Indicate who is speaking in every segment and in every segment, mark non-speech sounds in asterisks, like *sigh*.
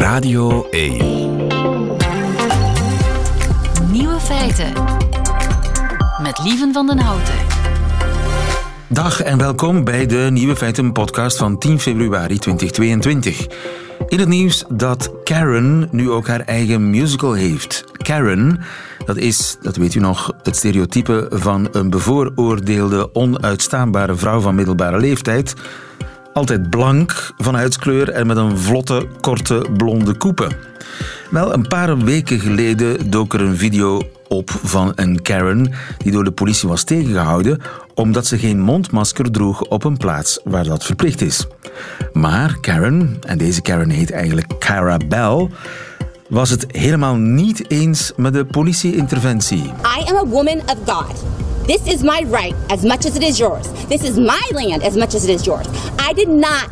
Speaker 1: Radio 1.
Speaker 2: Nieuwe feiten. Met Lieven van den Houten.
Speaker 1: Dag en welkom bij de Nieuwe Feiten podcast van 10 februari 2022. In het nieuws dat Karen nu ook haar eigen musical heeft. Karen, dat is, dat weet u nog, het stereotype van een bevooroordeelde, onuitstaanbare vrouw van middelbare leeftijd. Altijd blank van huidskleur en met een vlotte, korte, blonde koepen. Wel, een paar weken geleden dook er een video op van een Karen die door de politie was tegengehouden omdat ze geen mondmasker droeg op een plaats waar dat verplicht is. Maar Karen, en deze Karen heet eigenlijk Cara Bell, was het helemaal niet eens met de politie-interventie.
Speaker 3: I am a woman of God. This is my right as much as it is yours. This is my land as much as it is yours. I did not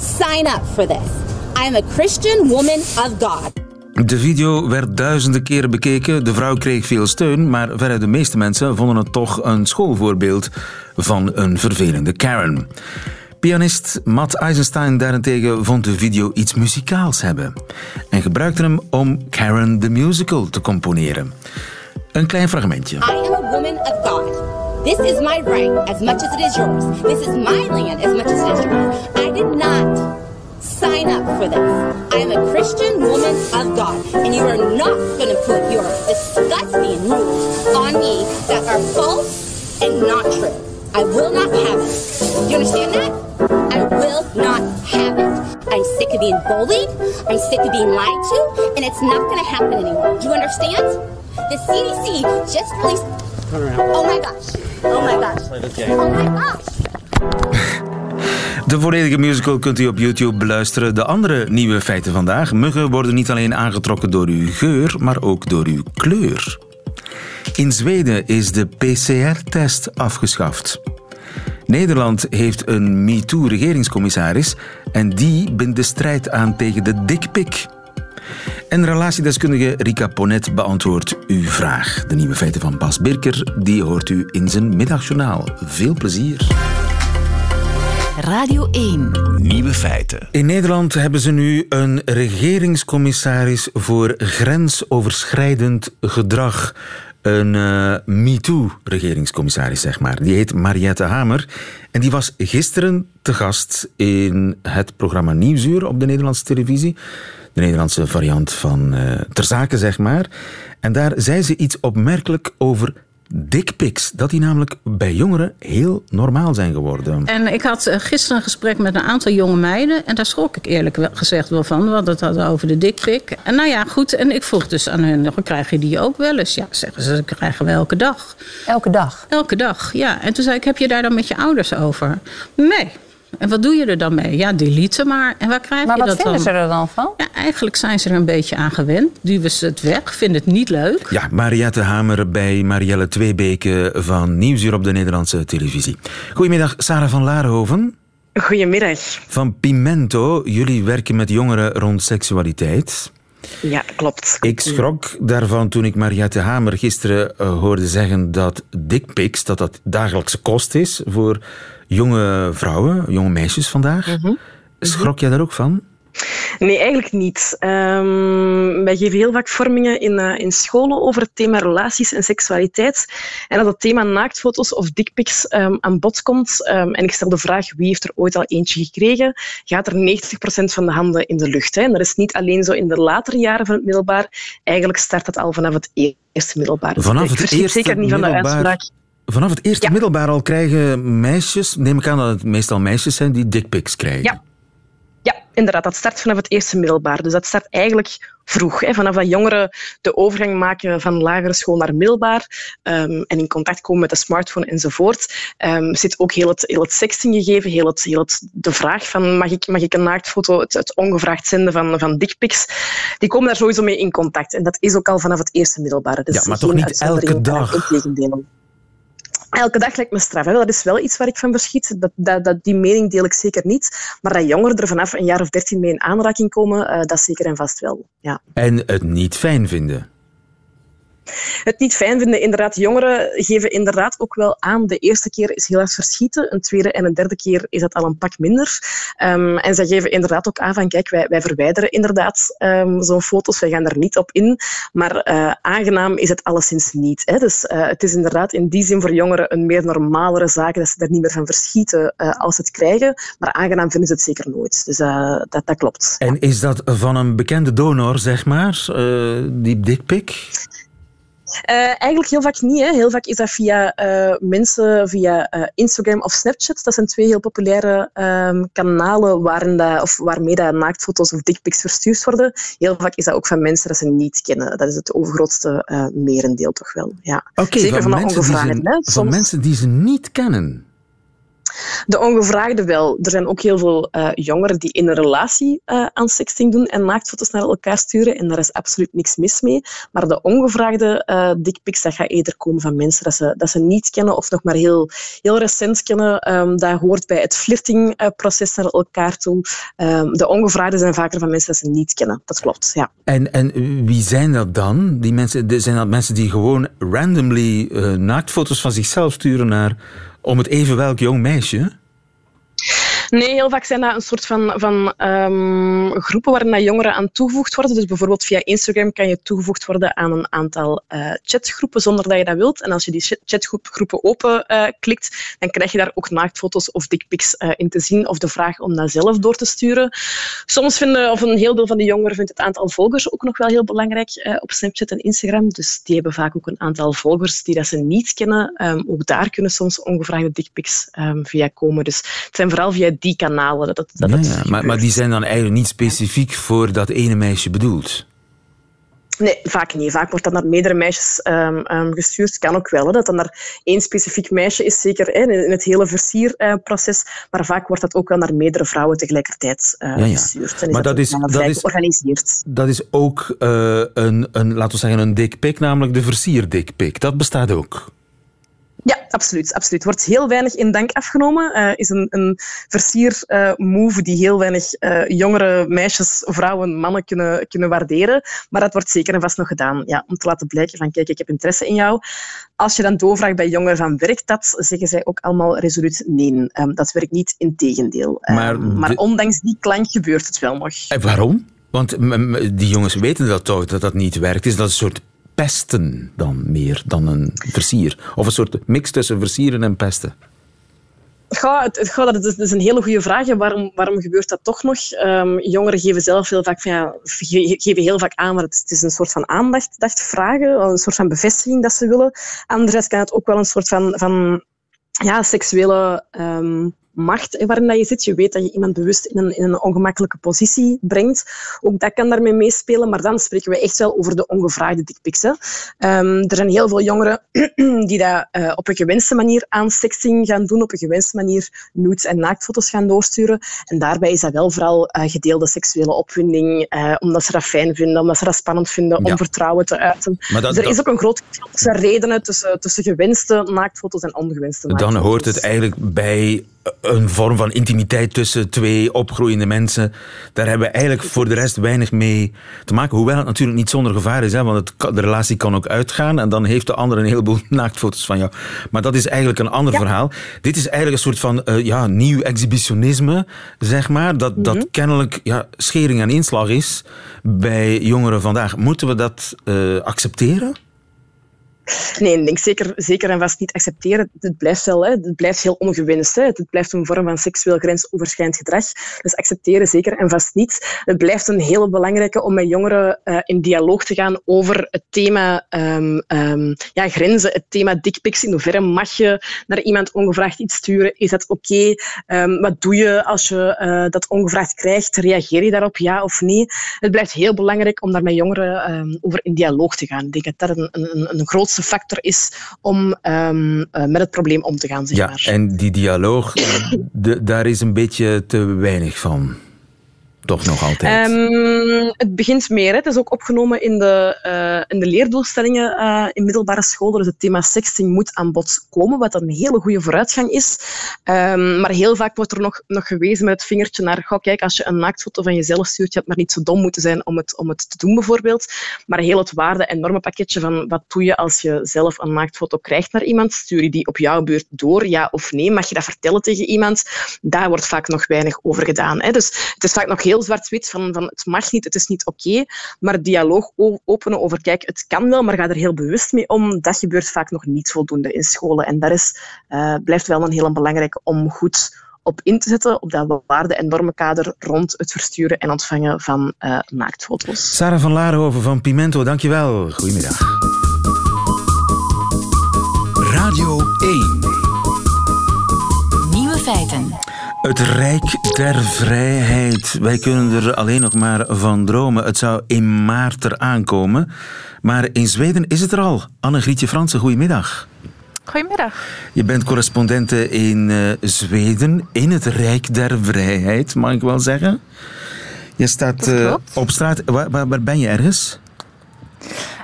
Speaker 3: sign up for this. I am a Christian woman of God.
Speaker 1: De video werd duizenden keren bekeken. De vrouw kreeg veel steun, maar veruit de meeste mensen vonden het toch een schoolvoorbeeld van een vervelende Karen. Pianist Matt Eisenstein daarentegen vond de video iets muzikaals hebben en gebruikte hem om Karen the Musical te componeren. Een klein fragmentje.
Speaker 3: I am a woman of God. This is my right as much as it is yours. This is my land as much as it is yours. I did not sign up for this. I am a Christian woman of God, and you are not going to put your disgusting rules on me that are false and not true. I will not have it. Do you understand that? I will not have it. I'm sick of being bullied. I'm sick of being lied to, and it's not going to happen anymore. Do you understand? The CDC just released. Oh my gosh. Oh my gosh. Oh my gosh.
Speaker 1: De volledige musical kunt u op YouTube beluisteren. De andere nieuwe feiten vandaag. Muggen worden niet alleen aangetrokken door uw geur, maar ook door uw kleur. In Zweden is de PCR-test afgeschaft. Nederland heeft een MeToo-regeringscommissaris en die bindt de strijd aan tegen de dikpik. En relatiedeskundige Rika Ponet beantwoordt uw vraag. De nieuwe feiten van Bas Birker, die hoort u in zijn middagjournaal. Veel plezier.
Speaker 2: Radio 1.
Speaker 1: Nieuwe feiten. In Nederland hebben ze nu een regeringscommissaris voor grensoverschrijdend gedrag. Een uh, MeToo-regeringscommissaris, zeg maar. Die heet Mariette Hamer. En die was gisteren te gast in het programma Nieuwsuur op de Nederlandse televisie. De Nederlandse variant van uh, Ter Zake, zeg maar. En daar zei ze iets opmerkelijk over dickpics. Dat die namelijk bij jongeren heel normaal zijn geworden.
Speaker 4: En ik had eh, gisteren een gesprek met een aantal jonge meiden. En daar schrok ik eerlijk gezegd wel van. Want het hadden over de dickpic. En nou ja, goed. En ik vroeg dus aan hun, krijg je die ook wel eens? Ja, zeggen ze, dat krijgen we elke dag.
Speaker 5: Elke dag?
Speaker 4: Elke dag, ja. En toen zei ik, heb je daar dan met je ouders over? Nee. En wat doe je er dan mee? Ja, delete ze maar. En waar krijg
Speaker 5: maar
Speaker 4: je dat
Speaker 5: dan? Maar wat vinden ze er dan van?
Speaker 4: Ja, eigenlijk zijn ze er een beetje aan gewend. Duwen ze het weg, vinden het niet leuk.
Speaker 1: Ja, Mariette Hamer bij Marielle Tweebeke van Nieuwsuur op de Nederlandse televisie. Goedemiddag, Sarah van Laarhoven.
Speaker 6: Goedemiddag.
Speaker 1: Van Pimento, jullie werken met jongeren rond seksualiteit.
Speaker 6: Ja, klopt.
Speaker 1: Ik schrok daarvan toen ik Mariette Hamer gisteren uh, hoorde zeggen dat dickpics, dat dat dagelijkse kost is voor jonge vrouwen, jonge meisjes vandaag. Mm -hmm. Schrok jij daar ook van?
Speaker 6: Nee, eigenlijk niet. Um, wij geven heel vaak vormingen in, uh, in scholen over het thema relaties en seksualiteit. En als het thema naaktfoto's of dickpics um, aan bod komt, um, en ik stel de vraag wie heeft er ooit al eentje gekregen, gaat er 90% van de handen in de lucht. Hè. En dat is niet alleen zo in de latere jaren van het middelbaar. Eigenlijk start dat al vanaf het eerste middelbaar.
Speaker 1: Vanaf het eerste
Speaker 6: zeker niet van de uitspraak.
Speaker 1: Vanaf het eerste ja. middelbaar al krijgen meisjes, neem ik aan dat het meestal meisjes zijn, die dickpics krijgen.
Speaker 6: Ja. Ja, inderdaad. Dat start vanaf het eerste middelbaar. Dus dat start eigenlijk vroeg. Hè. Vanaf dat jongeren de overgang maken van lagere school naar middelbaar um, en in contact komen met de smartphone enzovoort, um, zit ook heel het, heel het sexting gegeven, heel het, heel het, de vraag van mag ik, mag ik een naaktfoto, het, het ongevraagd zenden van, van dickpics, die komen daar sowieso mee in contact. En dat is ook al vanaf het eerste middelbare. Dus
Speaker 1: ja, maar toch niet elke dag?
Speaker 6: Elke dag lijkt me straf. Hè. Dat is wel iets waar ik van verschiet. Dat, dat, die mening deel ik zeker niet. Maar dat jongeren er vanaf een jaar of dertien mee in aanraking komen, uh, dat zeker en vast wel. Ja.
Speaker 1: En het niet fijn vinden?
Speaker 6: Het niet fijn vinden. Inderdaad, jongeren geven inderdaad ook wel aan. De eerste keer is erg verschieten. Een tweede en een derde keer is dat al een pak minder. Um, en zij geven inderdaad ook aan van, kijk, wij, wij verwijderen inderdaad um, zo'n foto's. Wij gaan er niet op in. Maar uh, aangenaam is het alleszins niet. Hè. Dus uh, het is inderdaad in die zin voor jongeren een meer normalere zaak dat ze er niet meer van verschieten uh, als ze het krijgen. Maar aangenaam vinden ze het zeker nooit. Dus dat, dat klopt.
Speaker 1: En is dat van een bekende donor, zeg maar, die dickpic?
Speaker 6: Uh, eigenlijk heel vaak niet. Hè. Heel vaak is dat via uh, mensen via uh, Instagram of Snapchat. Dat zijn twee heel populaire um, kanalen waarin dat, of waarmee dat naaktfoto's of dickpics verstuurd worden. Heel vaak is dat ook van mensen dat ze niet kennen. Dat is het overgrootste merendeel toch wel. Ja.
Speaker 1: Okay, Zeker van, van mensen, die ze, Soms... van mensen die ze niet kennen.
Speaker 6: De ongevraagde wel. Er zijn ook heel veel uh, jongeren die in een relatie uh, aan sexting doen en naaktfoto's naar elkaar sturen. En daar is absoluut niks mis mee. Maar de ongevraagde uh, dickpics, dat gaat eerder komen van mensen dat ze, dat ze niet kennen of nog maar heel, heel recent kennen. Um, dat hoort bij het flirtingproces naar elkaar toe. Um, de ongevraagde zijn vaker van mensen dat ze niet kennen. Dat klopt, ja.
Speaker 1: En, en wie zijn dat dan? Die mensen, zijn dat mensen die gewoon randomly naaktfoto's van zichzelf sturen naar om het even welk jong meisje?
Speaker 6: Nee, heel vaak zijn dat een soort van, van um, groepen waarin jongeren aan toegevoegd worden. Dus bijvoorbeeld via Instagram kan je toegevoegd worden aan een aantal uh, chatgroepen zonder dat je dat wilt. En als je die chatgroepen open uh, klikt, dan krijg je daar ook naaktfoto's of dickpics uh, in te zien of de vraag om dat zelf door te sturen. Soms vinden, of een heel deel van de jongeren vindt het aantal volgers ook nog wel heel belangrijk op Snapchat en Instagram. Dus die hebben vaak ook een aantal volgers die dat ze niet kennen. Um, ook daar kunnen soms ongevraagde dickpics um, via komen. Dus het zijn vooral via die kanalen. Dat, dat
Speaker 1: ja. Maar, maar die zijn dan eigenlijk niet specifiek voor dat ene meisje bedoeld?
Speaker 6: Nee, vaak niet. Vaak wordt dat naar meerdere meisjes um, um, gestuurd. Kan ook wel, hè, dat dan naar één specifiek meisje is, zeker hè, in het hele versierproces. Uh, maar vaak wordt dat ook wel naar meerdere vrouwen tegelijkertijd uh, ja, ja. gestuurd. En
Speaker 1: maar dat, is, dat, is,
Speaker 6: georganiseerd.
Speaker 1: dat is ook uh, een, een, laten we zeggen, een dikpik, namelijk de versierdikpik. Dat bestaat ook.
Speaker 6: Ja, absoluut. absoluut. Wordt heel weinig in dank afgenomen. Uh, is een, een versier-move uh, die heel weinig uh, jongere meisjes, vrouwen, mannen kunnen, kunnen waarderen. Maar dat wordt zeker en vast nog gedaan. Ja, om te laten blijken van, kijk, ik heb interesse in jou. Als je dan doorvraagt bij jongeren van, werkt dat? Zeggen zij ook allemaal resoluut nee. Um, dat werkt niet, in tegendeel. Maar, maar ondanks die klank gebeurt het wel nog.
Speaker 1: En waarom? Want die jongens weten dat toch, dat dat niet werkt. Is dat een soort pesten dan meer dan een versier? Of een soort mix tussen versieren en pesten?
Speaker 6: Ja, het, dat is, een hele goede vraag. Waarom, waarom gebeurt dat toch nog? Um, jongeren geven zelf heel vaak, van, ja, geven heel vaak aan, maar het, is een soort van aandacht dacht vragen, een soort van bevestiging dat ze willen. Anderzijds kan het ook wel een soort van, van ja, seksuele um, macht waarin dat je zit. Je weet dat je iemand bewust in een, in een ongemakkelijke positie brengt. Ook dat kan daarmee meespelen, maar dan spreken we echt wel over de ongevraagde dickpics. Um, er zijn heel veel jongeren *clears throat* die dat uh, op een gewenste manier aan sexting gaan doen, op een gewenste manier nudes en naaktfoto's gaan doorsturen. En daarbij is dat wel vooral uh, gedeelde seksuele opwinding, uh, omdat ze dat fijn vinden, omdat ze dat spannend vinden om vertrouwen te uiten. Maar dat, dus er is ook een groot verschil tussen redenen tussen, tussen gewenste naaktfoto's en ongewenste naaktfoto's.
Speaker 1: Dan hoort het eigenlijk bij een vorm van intimiteit tussen twee opgroeiende mensen. Daar hebben we eigenlijk voor de rest weinig mee te maken. Hoewel het natuurlijk niet zonder gevaar is, hè, want het, de relatie kan ook uitgaan en dan heeft de ander een heleboel *laughs* naaktfoto's van jou. Maar dat is eigenlijk een ander verhaal. Dit is eigenlijk een soort van uh, ja, nieuw exhibitionisme, zeg maar, dat, dat mhm. kennelijk ja, schering en inslag is bij jongeren vandaag. Moeten we dat uh, accepteren?
Speaker 6: Nee, ik denk zeker, zeker en vast niet accepteren. Het blijft wel, hè. het blijft heel ongewenst. Hè. Het blijft een vorm van seksueel grensoverschrijdend gedrag. Dus accepteren zeker en vast niet. Het blijft een hele belangrijke om met jongeren uh, in dialoog te gaan over het thema um, um, ja, grenzen, het thema dickpics. In hoeverre mag je naar iemand ongevraagd iets sturen? Is dat oké? Um, wat doe je als je uh, dat ongevraagd krijgt? Reageer je daarop, ja of nee? Het blijft heel belangrijk om daar met jongeren over in dialoog te gaan. Ik denk dat dat een, een, een groot factor is om um, uh, met het probleem om te gaan. Zeg
Speaker 1: ja,
Speaker 6: maar.
Speaker 1: en die dialoog, *laughs* de, daar is een beetje te weinig van. Toch nog altijd?
Speaker 6: Um, het begint meer. Hè. Het is ook opgenomen in de, uh, in de leerdoelstellingen uh, in middelbare scholen. Dus het thema sexting moet aan bod komen, wat een hele goede vooruitgang is. Um, maar heel vaak wordt er nog, nog gewezen met het vingertje naar, goh, kijk, als je een naaktfoto van jezelf stuurt, je hebt maar niet zo dom moeten zijn om het, om het te doen, bijvoorbeeld. Maar heel het waarde- en normenpakketje van wat doe je als je zelf een naaktfoto krijgt naar iemand, stuur je die op jouw beurt door, ja of nee? Mag je dat vertellen tegen iemand? Daar wordt vaak nog weinig over gedaan. Hè. Dus het is vaak nog heel zwart-wit van, van het mag niet, het is niet oké. maar dialoog openen over, kijk, het kan wel, maar ga er heel bewust mee om. Dat gebeurt vaak nog niet voldoende in scholen. En dat is, uh, blijft wel een heel belangrijke om goed op in te zetten, op dat waarde- en normenkader rond het versturen en ontvangen van uh, naaktfoto's.
Speaker 1: Sarah van Laarhoven van Pimento, dankjewel. Goedemiddag.
Speaker 2: Radio 1. Nieuwe feiten.
Speaker 1: Het Rijk der Vrijheid. Wij kunnen er alleen nog maar van dromen. Het zou in maart eraan komen. Maar in Zweden is het er al. Anne-Grietje Fransen, goedemiddag.
Speaker 5: Goedemiddag.
Speaker 1: Je bent correspondente in uh, Zweden, in het Rijk der Vrijheid, mag ik wel zeggen. Je staat uh, op straat. Waar, waar, waar, ben je ergens?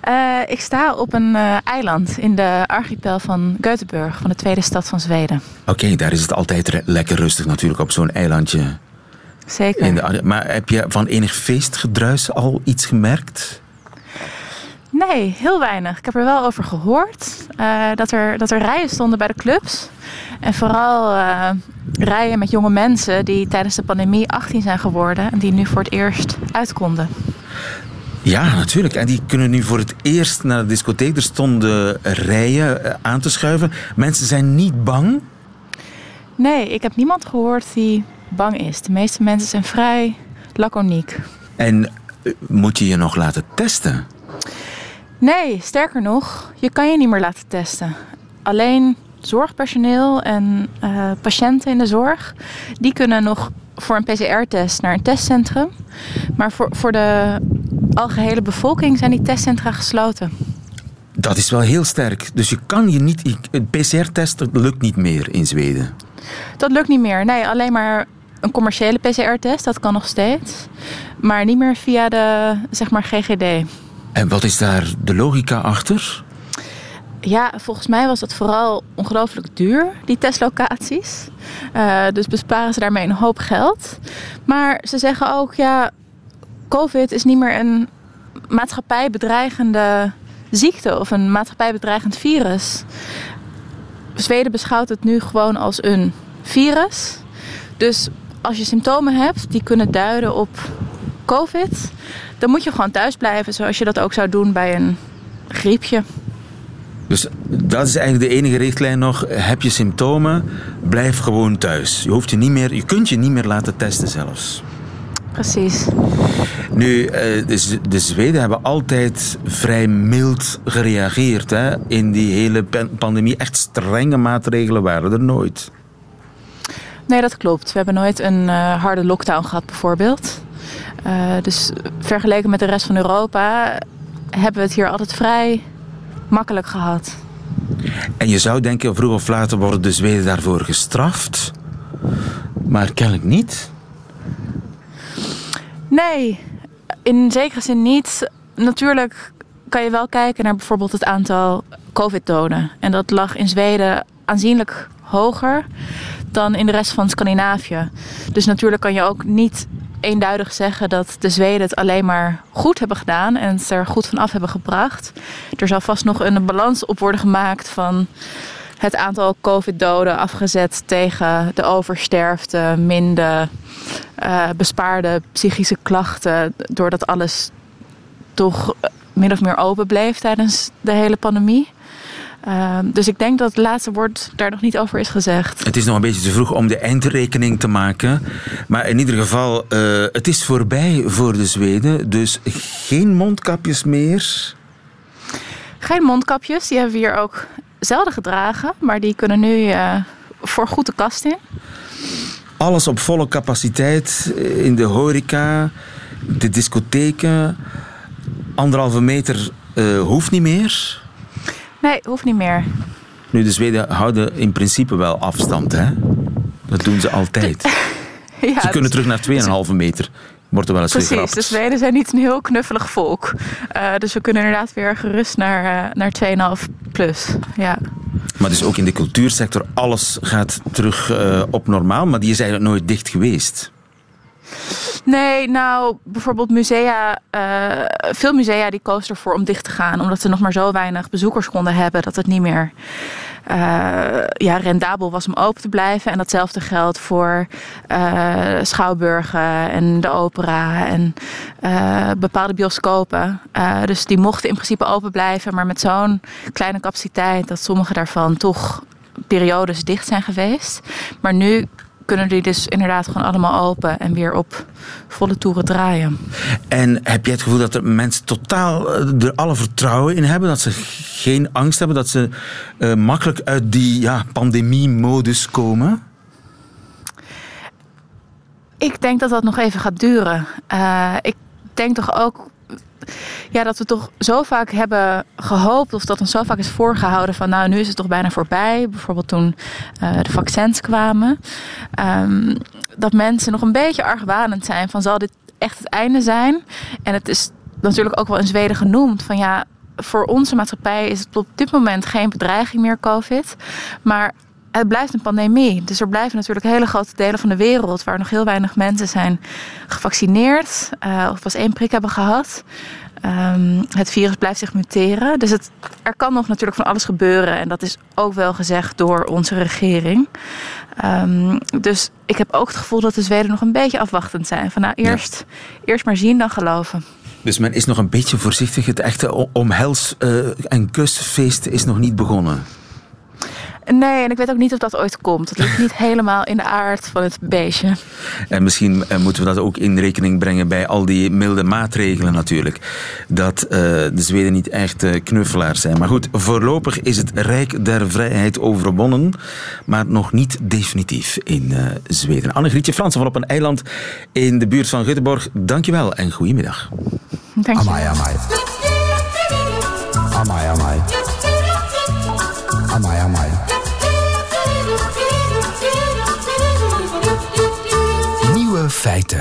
Speaker 5: Uh, ik sta op een eiland in de archipel van Göteborg, van de tweede stad van Zweden.
Speaker 1: Oké, okay, daar is het altijd lekker rustig natuurlijk op zo'n eilandje.
Speaker 5: Zeker.
Speaker 1: In de, maar heb je van enig feestgedruis al iets gemerkt?
Speaker 5: Nee, heel weinig. Ik heb er wel over gehoord uh, dat, er, dat er rijen stonden bij de clubs. En vooral uh, rijen met jonge mensen die tijdens de pandemie 18 zijn geworden en die nu voor het eerst uit konden.
Speaker 1: Ja, natuurlijk. En die kunnen nu voor het eerst naar de discotheek. Er stonden rijen uh, aan te schuiven. Mensen zijn niet bang.
Speaker 5: Nee, ik heb niemand gehoord die bang is. De meeste mensen zijn vrij laconiek.
Speaker 1: En moet je je nog laten testen?
Speaker 5: Nee, sterker nog, je kan je niet meer laten testen. Alleen zorgpersoneel en uh, patiënten in de zorg, die kunnen nog voor een PCR-test naar een testcentrum. Maar voor, voor de algehele bevolking zijn die testcentra gesloten.
Speaker 1: Dat is wel heel sterk. Dus je kan je niet. Een PCR-test lukt niet meer in Zweden.
Speaker 5: Dat lukt niet meer. Nee, alleen maar een commerciële PCR-test, dat kan nog steeds. Maar niet meer via de zeg maar GGD.
Speaker 1: En wat is daar de logica achter?
Speaker 5: Ja, volgens mij was dat vooral ongelooflijk duur, die testlocaties. Uh, dus besparen ze daarmee een hoop geld. Maar ze zeggen ook, ja, COVID is niet meer een maatschappijbedreigende ziekte of een maatschappijbedreigend virus. Zweden beschouwt het nu gewoon als een virus. Dus als je symptomen hebt die kunnen duiden op COVID, dan moet je gewoon thuis blijven, zoals je dat ook zou doen bij een griepje.
Speaker 1: Dus dat is eigenlijk de enige richtlijn nog. Heb je symptomen, blijf gewoon thuis. Je, hoeft je, niet meer, je kunt je niet meer laten testen zelfs.
Speaker 5: Precies.
Speaker 1: Nu, de, de Zweden hebben altijd vrij mild gereageerd hè? in die hele pandemie. Echt strenge maatregelen waren er nooit.
Speaker 5: Nee, dat klopt. We hebben nooit een uh, harde lockdown gehad, bijvoorbeeld. Uh, dus vergeleken met de rest van Europa hebben we het hier altijd vrij makkelijk gehad.
Speaker 1: En je zou denken, vroeg of later worden de Zweden daarvoor gestraft. Maar kennelijk niet.
Speaker 5: Nee, in zekere zin niet. Natuurlijk kan je wel kijken naar bijvoorbeeld het aantal COVID-doden. En dat lag in Zweden aanzienlijk hoger dan in de rest van Scandinavië. Dus natuurlijk kan je ook niet eenduidig zeggen dat de Zweden het alleen maar goed hebben gedaan en het er goed van af hebben gebracht. Er zal vast nog een balans op worden gemaakt van het aantal COVID-doden afgezet tegen de oversterfte, minder uh, bespaarde psychische klachten, doordat alles toch min of meer open bleef tijdens de hele pandemie. Uh, dus ik denk dat het laatste woord daar nog niet over is gezegd.
Speaker 1: Het is nog een beetje te vroeg om de eindrekening te maken. Maar in ieder geval, uh, het is voorbij voor de Zweden. Dus geen mondkapjes meer.
Speaker 5: Geen mondkapjes. Die hebben we hier ook zelden gedragen. Maar die kunnen nu uh, voor goed de kast in.
Speaker 1: Alles op volle capaciteit in de horeca, de discotheken. Anderhalve meter hoeft niet meer.
Speaker 5: Nee, hoeft niet meer.
Speaker 1: Nu, de Zweden houden in principe wel afstand, hè? Dat doen ze altijd. *laughs* ja, ze kunnen terug naar 2,5 meter. Wordt er wel eens
Speaker 5: Precies, de Zweden zijn niet een heel knuffelig volk. Uh, dus we kunnen inderdaad weer gerust naar, uh, naar 2,5 plus. Ja.
Speaker 1: Maar dus ook in de cultuursector, alles gaat terug uh, op normaal. Maar die is eigenlijk nooit dicht geweest.
Speaker 5: Nee, nou, bijvoorbeeld musea. Uh, veel musea die kozen ervoor om dicht te gaan. Omdat ze nog maar zo weinig bezoekers konden hebben. Dat het niet meer uh, ja, rendabel was om open te blijven. En datzelfde geldt voor uh, schouwburgen en de opera en bepaalde bioscopen. dus die mochten in principe open blijven. Maar met zo'n kleine capaciteit dat sommige daarvan toch periodes dicht zijn geweest. Maar nu kunnen die dus inderdaad gewoon allemaal open en weer op volle toeren draaien.
Speaker 1: En heb jij het gevoel dat er mensen totaal er alle vertrouwen in hebben? Dat ze geen angst hebben? Dat ze uh, makkelijk uit die ja, pandemie-modus komen?
Speaker 5: Ik denk dat dat nog even gaat duren. Uh, ik denk toch ook ja, dat we toch zo vaak hebben gehoopt, of dat ons zo vaak is voorgehouden van nou, nu is het toch bijna voorbij. Bijvoorbeeld toen uh, de vaccins kwamen. Um, dat mensen nog een beetje argwanend zijn van zal dit echt het einde zijn? En het is natuurlijk ook wel in Zweden genoemd van ja, voor onze maatschappij is het op dit moment geen bedreiging meer, COVID. Maar het blijft een pandemie. Dus er blijven natuurlijk hele grote delen van de wereld waar nog heel weinig mensen zijn gevaccineerd uh, of pas één prik hebben gehad. Um, het virus blijft zich muteren. Dus het, er kan nog natuurlijk van alles gebeuren. En dat is ook wel gezegd door onze regering. Um, dus ik heb ook het gevoel dat de Zweden nog een beetje afwachtend zijn. Van nou, eerst, ja. eerst maar zien, dan geloven.
Speaker 1: Dus men is nog een beetje voorzichtig. Het echte omhels- uh, en kusfeest is nog niet begonnen.
Speaker 5: Nee, en ik weet ook niet of dat ooit komt. Het ligt niet helemaal in de aard van het beestje.
Speaker 1: En misschien uh, moeten we dat ook in rekening brengen bij al die milde maatregelen natuurlijk. Dat uh, de Zweden niet echt uh, knuffelaars zijn. Maar goed, voorlopig is het Rijk der Vrijheid overwonnen. Maar nog niet definitief in Zweden. Annegrietje Fransen van op een eiland in de buurt van Göteborg. Dankjewel en goedemiddag.
Speaker 5: Dank je.
Speaker 7: Amai, amai. Amai, amai. Amai, amai.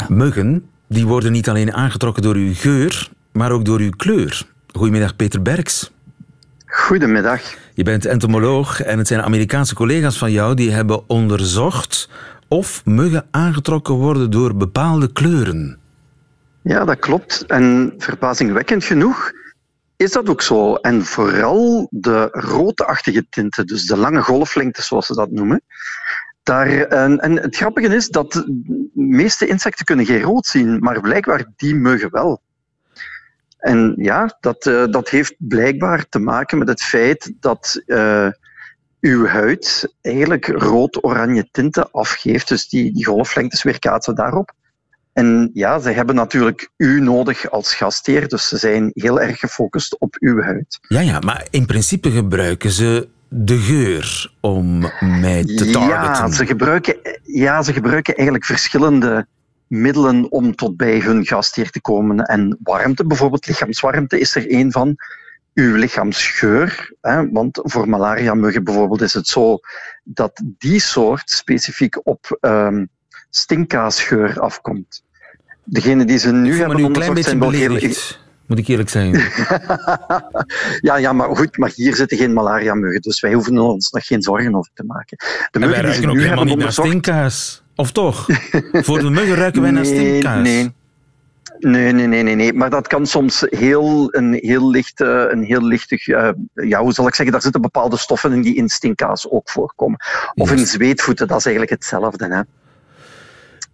Speaker 1: Muggen die worden niet alleen aangetrokken door uw geur, maar ook door uw kleur. Goedemiddag, Peter Berks.
Speaker 8: Goedemiddag.
Speaker 1: Je bent entomoloog en het zijn Amerikaanse collega's van jou die hebben onderzocht of muggen aangetrokken worden door bepaalde kleuren.
Speaker 8: Ja, dat klopt. En verbazingwekkend genoeg is dat ook zo. En vooral de roodachtige tinten, dus de lange golflengtes zoals ze dat noemen. Daar, en, en het grappige is dat de meeste insecten kunnen geen rood zien, maar blijkbaar die muggen wel. En ja, dat, uh, dat heeft blijkbaar te maken met het feit dat uh, uw huid eigenlijk rood-oranje tinten afgeeft. Dus die, die golflengtes weerkaatsen daarop. En ja, ze hebben natuurlijk u nodig als gastheer, dus ze zijn heel erg gefocust op uw huid.
Speaker 1: Ja, ja, maar in principe gebruiken ze de geur om mij te targeten.
Speaker 8: Ja, ze gebruiken, ja, ze gebruiken eigenlijk verschillende middelen om tot bij hun gastheer te komen. En warmte, bijvoorbeeld lichaamswarmte, is er één van. Uw lichaamsgeur, hè, want voor malaria-muggen bijvoorbeeld is het zo dat die soort specifiek op um, stinkkaasgeur afkomt. Degene die ze nu hebben onderzocht zijn wel heel...
Speaker 1: Moet ik eerlijk zeggen. *laughs*
Speaker 8: ja, ja, maar goed, maar hier zitten geen malaria-muggen, dus wij hoeven ons nog geen zorgen over te maken.
Speaker 1: De muggen en wij ruiken ook helemaal niet naar stinkkaas. Of toch? *laughs* Voor de muggen ruiken wij
Speaker 8: nee,
Speaker 1: naar stinkkaas.
Speaker 8: Nee. Nee, nee, nee, nee, nee. Maar dat kan soms heel, een heel licht, een heel lichtig, uh, ja, hoe zal ik zeggen, daar zitten bepaalde stoffen in die in stinkkaas ook voorkomen. Of in zweetvoeten, dat is eigenlijk hetzelfde. Hè.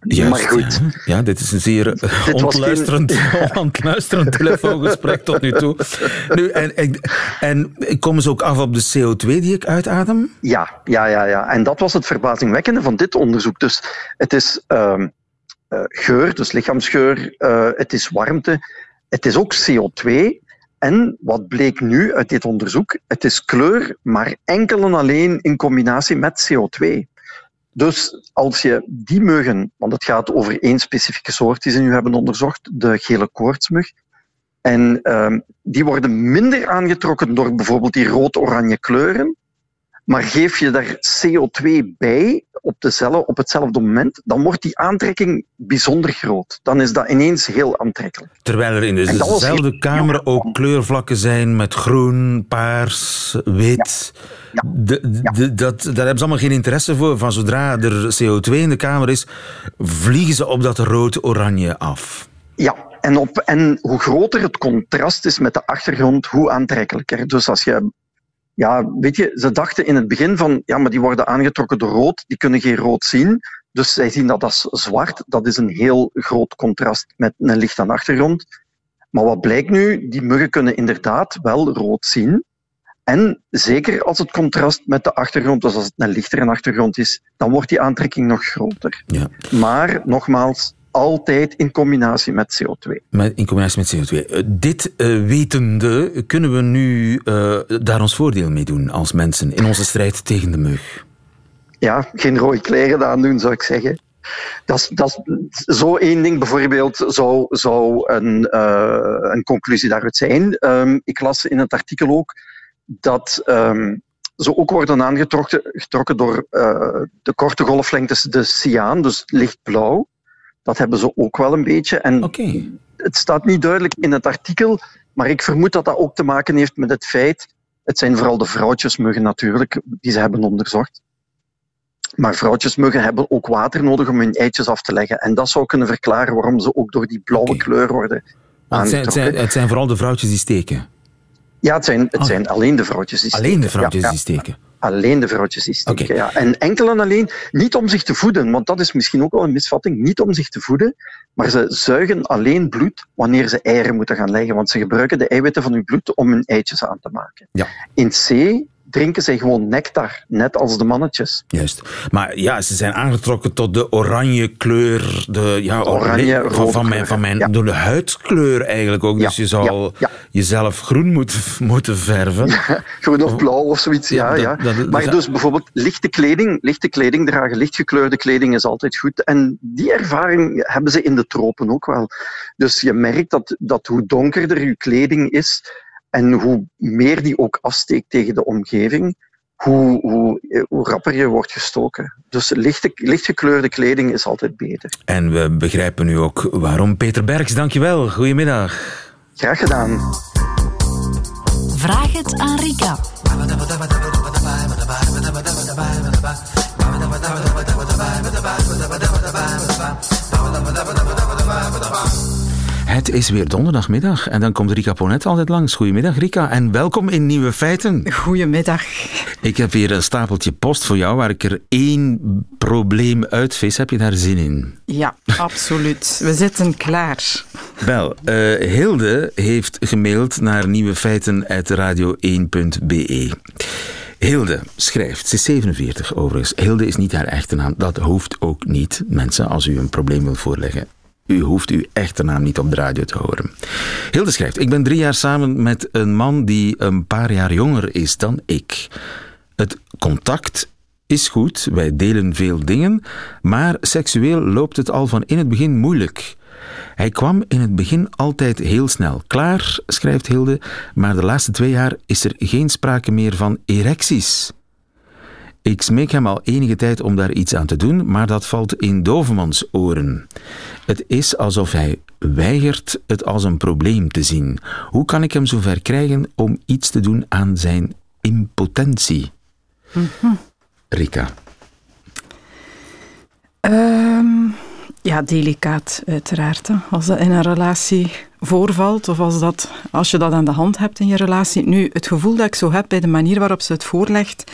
Speaker 1: Juist, maar goed. Ja. ja, dit is een zeer *laughs* dit ontluisterend, geen... *laughs* *laughs* ontluisterend telefoongesprek tot nu toe. Nu, en, en, en komen ze ook af op de CO2 die ik uitadem?
Speaker 8: Ja, ja, ja, ja. En dat was het verbazingwekkende van dit onderzoek. Dus het is uh, uh, geur, dus lichaamsgeur, uh, het is warmte, het is ook CO2. En wat bleek nu uit dit onderzoek? Het is kleur, maar enkel en alleen in combinatie met CO2. Dus als je die muggen, want het gaat over één specifieke soort die ze nu hebben onderzocht, de gele koortsmug, en um, die worden minder aangetrokken door bijvoorbeeld die rood-oranje kleuren Maar geef je daar CO2 bij op, dezelfde, op hetzelfde moment, dan wordt die aantrekking bijzonder groot. Dan is dat ineens heel aantrekkelijk.
Speaker 1: Terwijl er in dezelfde
Speaker 8: heel-
Speaker 1: kamer ook kleurvlakken zijn met groen, paars, wit.
Speaker 8: Ja.
Speaker 1: De- de- dat, daar hebben ze allemaal geen interesse voor. Van zodra er CO2 in de kamer is, vliegen ze op dat rood-oranje af.
Speaker 8: Ja, en, op, en hoe groter het contrast is met de achtergrond, hoe aantrekkelijker. Dus als je, ja, weet je, ze dachten in het begin van, ja, maar die worden aangetrokken door rood, die kunnen geen rood zien. Dus zij zien dat als zwart. Dat is een heel groot contrast met een licht aan de achtergrond. Maar wat blijkt nu? Die muggen kunnen inderdaad wel rood zien. En zeker als het contrast met de achtergrond, dus als het een lichtere achtergrond is, dan wordt die aantrekking nog groter.
Speaker 1: Ja.
Speaker 8: Maar nogmaals, altijd in combinatie met CO2.
Speaker 1: Met, in combinatie met CO2. Eh, dit eh, wetende, kunnen we nu eh, daar ons voordeel mee doen als mensen in onze strijd tegen de mug?
Speaker 8: Ja, geen rode kleren aandoen, zou ik zeggen. Dat is, dat is, zo één ding bijvoorbeeld zou, zou een, een conclusie daaruit zijn. Ehm, ik las in het artikel ook dat ehm, ze ook worden aangetrokken getrokken door de korte golflengtes, de cyaan, dus lichtblauw. Dat hebben ze ook wel een beetje. En het staat niet duidelijk in het artikel, maar ik vermoed dat dat ook te maken heeft met het feit. Het zijn vooral de vrouwtjesmuggen natuurlijk, die ze hebben onderzocht. Maar vrouwtjesmuggen hebben ook water nodig om hun eitjes af te leggen. En dat zou kunnen verklaren waarom ze ook door die blauwe kleur worden
Speaker 1: Het zijn, het, zijn, het zijn vooral de vrouwtjes die steken.
Speaker 8: Ja, het zijn, het
Speaker 1: Ah.
Speaker 8: zijn alleen de vrouwtjes die
Speaker 1: Alleen de
Speaker 8: steken.
Speaker 1: vrouwtjes
Speaker 8: Ja,
Speaker 1: die steken.
Speaker 8: alleen de vrouwtjes die steken, ja. En enkel en alleen, niet om zich te voeden, want dat is misschien ook wel een misvatting, niet om zich te voeden, maar ze zuigen alleen bloed wanneer ze eieren moeten gaan leggen, want ze gebruiken de eiwitten van hun bloed om hun eitjes aan te maken.
Speaker 1: Ja.
Speaker 8: In C drinken zij gewoon nectar, net als de mannetjes.
Speaker 1: Juist. Maar ja, ze zijn aangetrokken tot de oranje kleur. De, ja,
Speaker 8: Oranje,
Speaker 1: van, mijn, van mijn,
Speaker 8: ja.
Speaker 1: Door de huidskleur eigenlijk ook.
Speaker 8: Ja,
Speaker 1: Dus je
Speaker 8: ja, ja.
Speaker 1: jezelf groen moeten, moeten verven.
Speaker 8: Groen of blauw of zoiets, ja.
Speaker 1: Ja,
Speaker 8: ja,
Speaker 1: dat- dat-
Speaker 8: maar dus bijvoorbeeld lichte kleding, lichte kleding dragen, lichtgekleurde kleding is altijd goed. En die ervaring hebben ze in de tropen ook wel. Dus je merkt dat, dat hoe donkerder je kleding is en hoe meer die ook afsteekt tegen de omgeving, hoe, hoe, eh, hoe rapper je wordt gestoken. Dus lichte, lichtgekleurde kleding is altijd beter.
Speaker 1: En we begrijpen nu ook waarom. Peter Berks, dankjewel. Goedemiddag.
Speaker 8: Graag gedaan.
Speaker 2: Vraag het aan Rika.
Speaker 1: Het is weer donderdagmiddag en dan komt Rika Ponet altijd langs. Goedemiddag Rika en welkom in Nieuwe Feiten.
Speaker 9: Goedemiddag.
Speaker 1: Ik heb hier een stapeltje post voor jou waar ik er één probleem uitvis. Heb je daar zin in?
Speaker 9: Ja, absoluut. We zitten klaar.
Speaker 1: Wel, eh, Hilde heeft gemaild naar nieuwefeiten.radio1.be. Hilde schrijft, ze is 47 overigens. Hilde is niet haar echte naam. Dat hoeft ook niet, mensen, als u een probleem wilt voorleggen. U hoeft uw echte naam niet op de radio te horen. Hilde schrijft, ik ben drie jaar samen met een man die een paar jaar jonger is dan ik. Het contact is goed, wij delen veel dingen, maar seksueel loopt het al van in het begin moeilijk. Hij kwam in het begin altijd heel snel klaar, schrijft Hilde, maar de laatste twee jaar is er geen sprake meer van erecties. Ik smeek hem al enige tijd om daar iets aan te doen, maar dat valt in Dovemans oren. Het is alsof hij weigert het als een probleem te zien. Hoe kan ik hem zover krijgen om iets te doen aan zijn impotentie? Rika.
Speaker 9: Ehm, ja, delicaat uiteraard. Hè. Als dat in een relatie voorvalt of als, dat, als je dat aan de hand hebt in je relatie. Nu, het gevoel dat ik zo heb bij de manier waarop ze het voorlegt,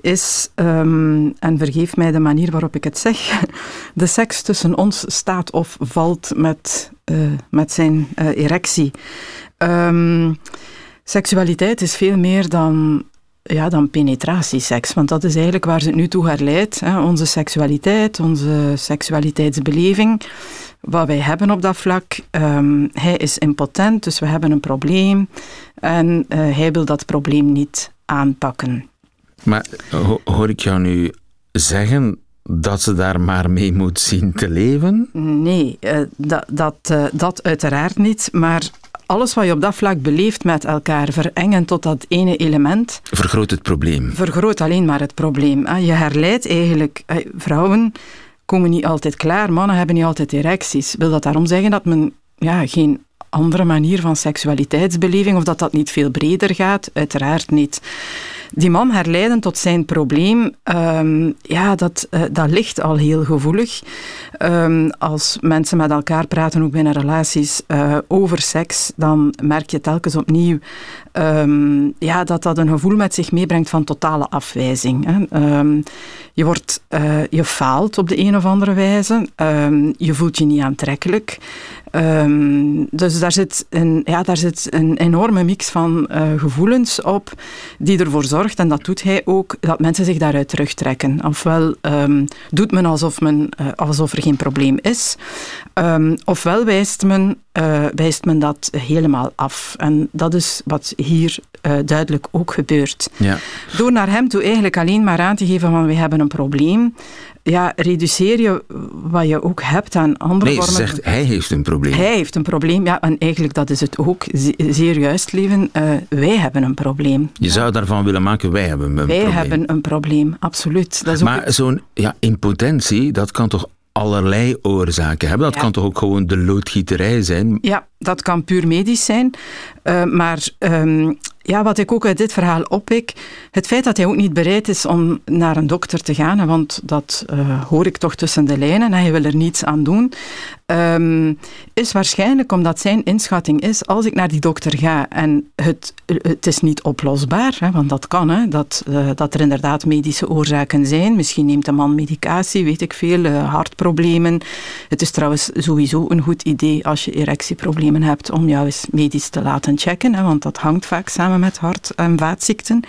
Speaker 9: is, ehm, en vergeef mij de manier waarop ik het zeg, *laughs* de seks tussen ons staat of valt met, eh, met zijn eh, erectie. Ehm, seksualiteit is veel meer dan ja, dan penetratieseks. Want dat is eigenlijk waar ze het nu toe haar. Onze seksualiteit, onze seksualiteitsbeleving, wat wij hebben op dat vlak. Ehm, hij is impotent, dus we hebben een probleem. En eh, hij wil dat probleem niet aanpakken.
Speaker 1: Maar ho- hoor ik jou nu zeggen dat ze daar maar mee moet zien te leven?
Speaker 9: Nee, eh, dat, dat, eh, dat uiteraard niet. Maar alles wat je op dat vlak beleeft met elkaar verengen tot dat ene element.
Speaker 1: Vergroot het probleem.
Speaker 9: Vergroot alleen maar het probleem. Je herleidt eigenlijk, vrouwen komen niet altijd klaar, mannen hebben niet altijd erecties. Wil dat daarom zeggen dat men ja, geen andere manier van seksualiteitsbeleving of dat dat niet veel breder gaat? Uiteraard niet die man herleiden tot zijn probleem, um, ja, dat, uh, dat ligt al heel gevoelig. Um, als mensen met elkaar praten, ook binnen relaties, uh, over seks, dan merk je telkens opnieuw um, ja, dat dat een gevoel met zich meebrengt van totale afwijzing. Hè. je, wordt, uh, je faalt op de een of andere wijze. je voelt je niet aantrekkelijk. Dus daar zit, een, ja, daar zit een enorme mix van uh, gevoelens op die ervoor zorgt, en dat doet hij ook, dat mensen zich daaruit terugtrekken. Ofwel doet men alsof, men, uh, alsof er geen probleem is, ofwel wijst men, uh, wijst men dat helemaal af. En dat is wat hier duidelijk ook gebeurt.
Speaker 1: Ja.
Speaker 9: Door naar hem toe eigenlijk alleen maar aan te geven van we hebben een probleem, ja, reduceer je wat je ook hebt aan andere
Speaker 1: nee,
Speaker 9: vormen.
Speaker 1: Nee, zegt hij heeft een probleem.
Speaker 9: Hij heeft een probleem, ja, en eigenlijk dat is het ook. Zeer juist, leven. Uh, wij hebben een probleem.
Speaker 1: Je zou daarvan willen maken, wij hebben een
Speaker 9: wij
Speaker 1: probleem.
Speaker 9: Wij hebben een probleem, absoluut. Dat is
Speaker 1: maar
Speaker 9: ook...
Speaker 1: zo'n ja, impotentie, dat kan toch allerlei oorzaken hebben? Dat
Speaker 9: ja.
Speaker 1: kan toch ook gewoon de loodgieterij zijn?
Speaker 9: Ja, dat kan puur medisch zijn. Uh, maar um, ja, wat ik ook uit dit verhaal oppik, het feit dat hij ook niet bereid is om naar een dokter te gaan, want dat uh, hoor ik toch tussen de lijnen, hij wil er niets aan doen, um, is waarschijnlijk omdat zijn inschatting is, als ik naar die dokter ga en het, het is niet oplosbaar, hè, want dat kan, hè, dat, uh, dat er inderdaad medische oorzaken zijn, misschien neemt de man medicatie, weet ik veel, uh, hartproblemen. Het is trouwens sowieso een goed idee als je erectieproblemen hebt om jou eens medisch te laten checken, hè, want dat hangt vaak samen met hart- en vaatziekten.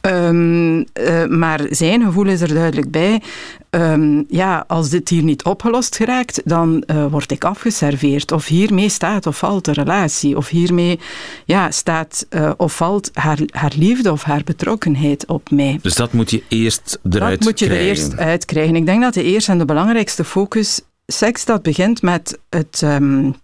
Speaker 9: Um, uh, maar zijn gevoel is er duidelijk bij. Um, ja, als dit hier niet opgelost geraakt, dan uh, word ik afgeserveerd. Of hiermee staat of valt de relatie. Of hiermee ja, staat uh, of valt haar, haar liefde of haar betrokkenheid op mij.
Speaker 1: Dus dat moet je eerst eruit
Speaker 9: Dat moet je
Speaker 1: krijgen.
Speaker 9: er eerst uitkrijgen. Ik denk dat de eerste en de belangrijkste focus... Seks, dat begint met het... Um,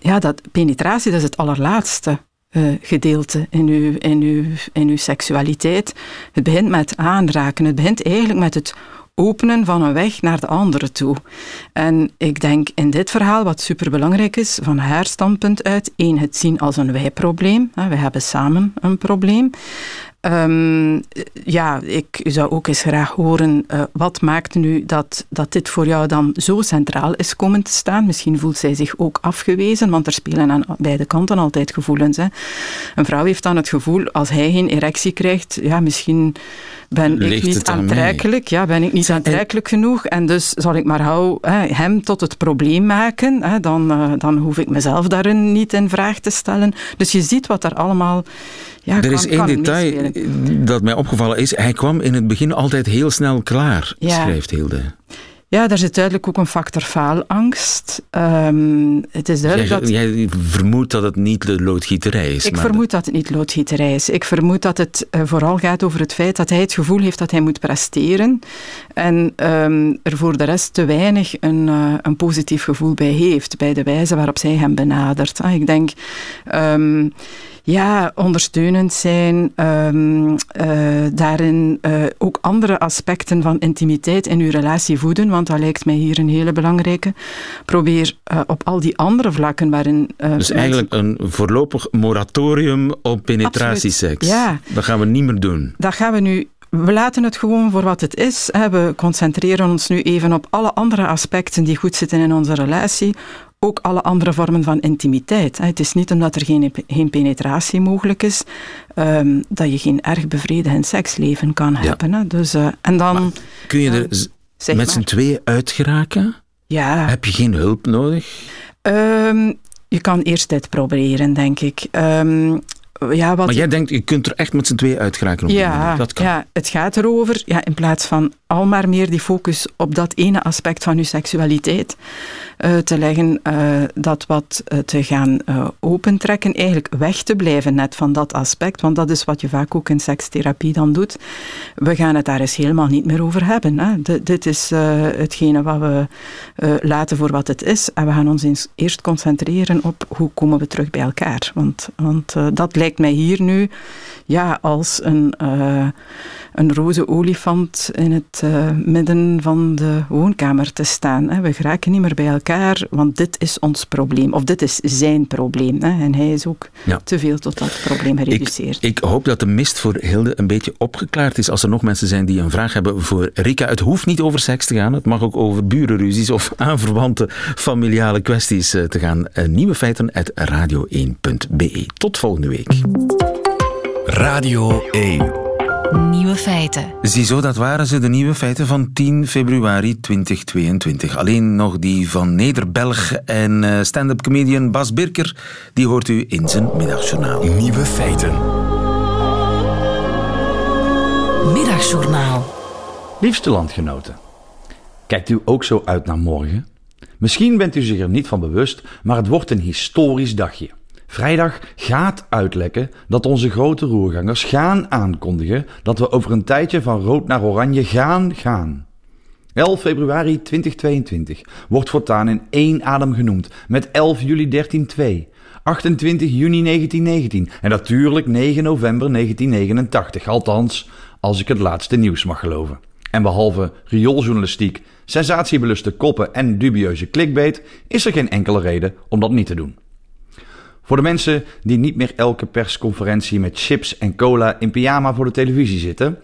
Speaker 9: ja, dat penetratie, dat is het allerlaatste. Uh, gedeelte in uw, in, uw, in uw seksualiteit. Het begint met aanraken. Het begint eigenlijk met het openen van een weg naar de andere toe. En ik denk in dit verhaal, wat superbelangrijk is, van haar standpunt uit, één, het zien als een wij-probleem. We hebben samen een probleem. Um, ja, ik zou ook eens graag horen, uh, wat maakt nu dat, dat dit voor jou dan zo centraal is komen te staan? Misschien voelt zij zich ook afgewezen, want er spelen aan beide kanten altijd gevoelens. Hè. Een vrouw heeft dan het gevoel, als hij geen erectie krijgt, ja, misschien ben
Speaker 1: Ligt
Speaker 9: ik niet aantrekkelijk. Ja, ben ik niet aantrekkelijk en... genoeg en dus zal ik maar hou, hè, hem tot het probleem maken. Hè, dan, uh, dan hoef ik mezelf daarin niet in vraag te stellen. Dus je ziet wat er allemaal... Ja,
Speaker 1: er
Speaker 9: kan,
Speaker 1: is één detail
Speaker 9: meespelen.
Speaker 1: dat mij opgevallen is. Hij kwam in het begin altijd heel snel klaar,
Speaker 9: ja.
Speaker 1: schrijft Hilde.
Speaker 9: Ja, daar zit duidelijk ook een factor faalangst. Um, het is duidelijk
Speaker 1: jij,
Speaker 9: dat...
Speaker 1: Jij vermoedt dat het niet de loodgieterij is.
Speaker 9: Ik
Speaker 1: maar
Speaker 9: vermoed dat het niet loodgieterij is. Ik vermoed dat het uh, vooral gaat over het feit dat hij het gevoel heeft dat hij moet presteren en um, er voor de rest te weinig een, uh, een positief gevoel bij heeft, bij de wijze waarop zij hem benadert. Ah, ik denk... Um, ja, ondersteunend zijn, um, uh, daarin ook andere aspecten van intimiteit in uw relatie voeden, want dat lijkt mij hier een hele belangrijke. Probeer uh, op al die andere vlakken waarin...
Speaker 1: dus
Speaker 9: mensen...
Speaker 1: eigenlijk een voorlopig moratorium op penetratieseks.
Speaker 9: Ja.
Speaker 1: Dat gaan we niet meer doen.
Speaker 9: Dat gaan we nu we laten het gewoon voor wat het is. We concentreren ons nu even op alle andere aspecten die goed zitten in onze relatie. Ook alle andere vormen van intimiteit. Het is niet omdat er geen, geen penetratie mogelijk is, um, dat je geen erg bevredigend seksleven kan
Speaker 1: ja.
Speaker 9: hebben. Dus, uh, en dan,
Speaker 1: maar kun je er met z'n tweeën uitgeraken?
Speaker 9: Ja.
Speaker 1: Heb je geen hulp nodig?
Speaker 9: Um, je kan eerst dit proberen, denk ik. Um, ja, wat
Speaker 1: maar jij denkt, je kunt er echt met z'n tweeën uitgeraken op
Speaker 9: ja,
Speaker 1: dat kan.
Speaker 9: ja, het gaat erover, ja, in plaats van al maar meer die focus op dat ene aspect van je seksualiteit uh, te leggen, uh, dat wat uh, te gaan opentrekken, eigenlijk weg te blijven net van dat aspect, want dat is wat je vaak ook in sekstherapie dan doet. We gaan het daar eens helemaal niet meer over hebben. Hè. Dit is hetgene wat we laten voor wat het is en we gaan ons eens eerst concentreren op hoe komen we terug bij elkaar. Want, want dat lijkt mij hier nu ja, als een een roze olifant in het uh, midden van de woonkamer te staan. Hè. We geraken niet meer bij elkaar, want dit is ons probleem. Of dit is zijn probleem. Hè. En hij is ook ja. te veel tot dat probleem gereduceerd.
Speaker 1: Ik, ik, hoop dat de mist voor Hilde een beetje opgeklaard is. Als er nog mensen zijn die een vraag hebben voor Rika. Het hoeft niet over seks te gaan. Het mag ook over burenruzies of *laughs* aanverwante familiale kwesties eh, te gaan. Uh, nieuwe feiten uit radio1.be. Tot volgende week.
Speaker 7: Radio 1
Speaker 2: Nieuwe feiten.
Speaker 1: Ziezo, dat waren ze, de nieuwe feiten van 10 februari 2022. Alleen nog die van Nederbelg en eh, stand-up comedian Bas Birker. Die hoort u in zijn middagjournaal.
Speaker 7: Nieuwe feiten.
Speaker 2: Middagjournaal.
Speaker 10: Liefste landgenoten. Kijkt u ook zo uit naar morgen? Misschien bent u zich er niet van bewust, maar het wordt een historisch dagje. Vrijdag gaat uitlekken dat onze grote roergangers gaan aankondigen dat we over een tijdje van rood naar oranje gaan gaan. 11 februari 2022 wordt voortaan in één adem genoemd met 11 juli 1302. 28 juni 1919 en natuurlijk 9 november 1989, althans als ik het laatste nieuws mag geloven. En behalve riooljournalistiek, sensatiebeluste koppen en dubieuze clickbait is er geen enkele reden om dat niet te doen. Voor de mensen die niet meer elke persconferentie met chips en cola in pyjama voor de televisie zitten.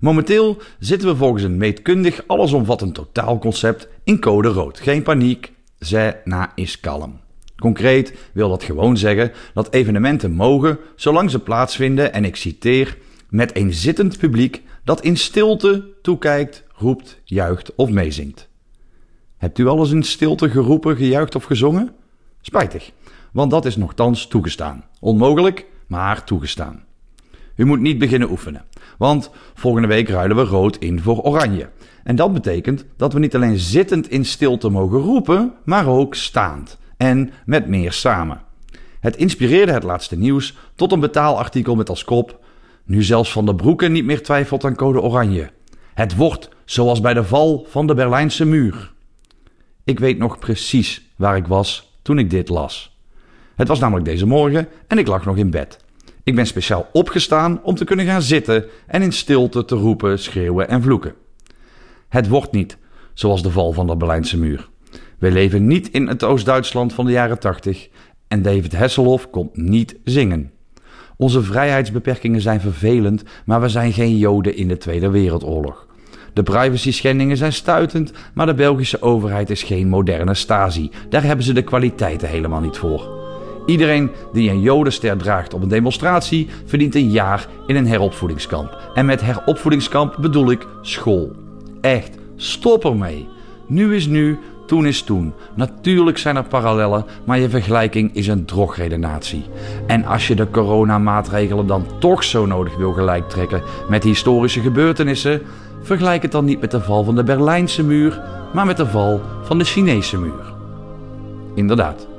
Speaker 10: Momenteel zitten we volgens een meetkundig allesomvattend totaalconcept in code rood. Geen paniek, na is kalm. Concreet wil dat gewoon zeggen dat evenementen mogen, zolang ze plaatsvinden, en ik citeer, met een zittend publiek dat in stilte toekijkt, roept, juicht of meezingt. Hebt u alles in stilte geroepen, gejuicht of gezongen? Spijtig want dat is nogthans toegestaan. Onmogelijk, maar toegestaan. U moet niet beginnen oefenen, want volgende week ruilen we rood in voor oranje. En dat betekent dat we niet alleen zittend in stilte mogen roepen, maar ook staand en met meer samen. Het inspireerde het laatste nieuws tot een betaalartikel met als kop: Nu zelfs Van de Broeken niet meer twijfelt aan code oranje. Het wordt zoals bij de val van de Berlijnse muur. Ik weet nog precies waar ik was toen ik dit las. Het was namelijk deze morgen en ik lag nog in bed. Ik ben speciaal opgestaan om te kunnen gaan zitten en in stilte te roepen, schreeuwen en vloeken. Het wordt niet zoals de val van de Berlijnse muur. We leven niet in het Oost-Duitsland van de jaren 80 en David Hasselhoff komt niet zingen. Onze vrijheidsbeperkingen zijn vervelend, maar we zijn geen Joden in de Tweede Wereldoorlog. De privacy-schendingen zijn stuitend, maar de Belgische overheid is geen moderne Stasi. Daar hebben ze de kwaliteiten helemaal niet voor. Iedereen die een jodenster draagt op een demonstratie verdient een jaar in een heropvoedingskamp. En met heropvoedingskamp bedoel ik school. Echt, stop ermee. Nu is nu, toen is toen. Natuurlijk zijn er parallellen, maar je vergelijking is een drogredenatie. En als je de coronamaatregelen dan toch zo nodig wil gelijk trekken met historische gebeurtenissen, vergelijk het dan niet met de val van de Berlijnse muur, maar met de val van de Chinese muur. Inderdaad.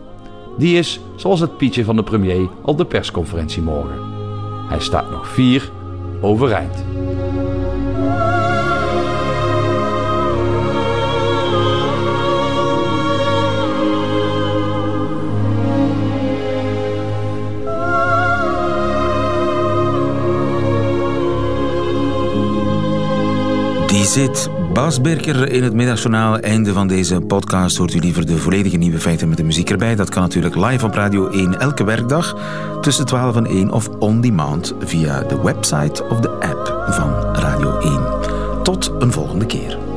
Speaker 10: Die is, zoals het pietje van de premier op de persconferentie morgen. Hij staat nog vier overeind.
Speaker 1: Die zit Bas Berker in het middagjournaal. Einde van deze podcast hoort u liever de volledige nieuwe feiten met de muziek erbij. Dat kan natuurlijk live op Radio 1 elke werkdag tussen 12 en 1 of on demand via de website of de app van Radio 1. Tot een volgende keer.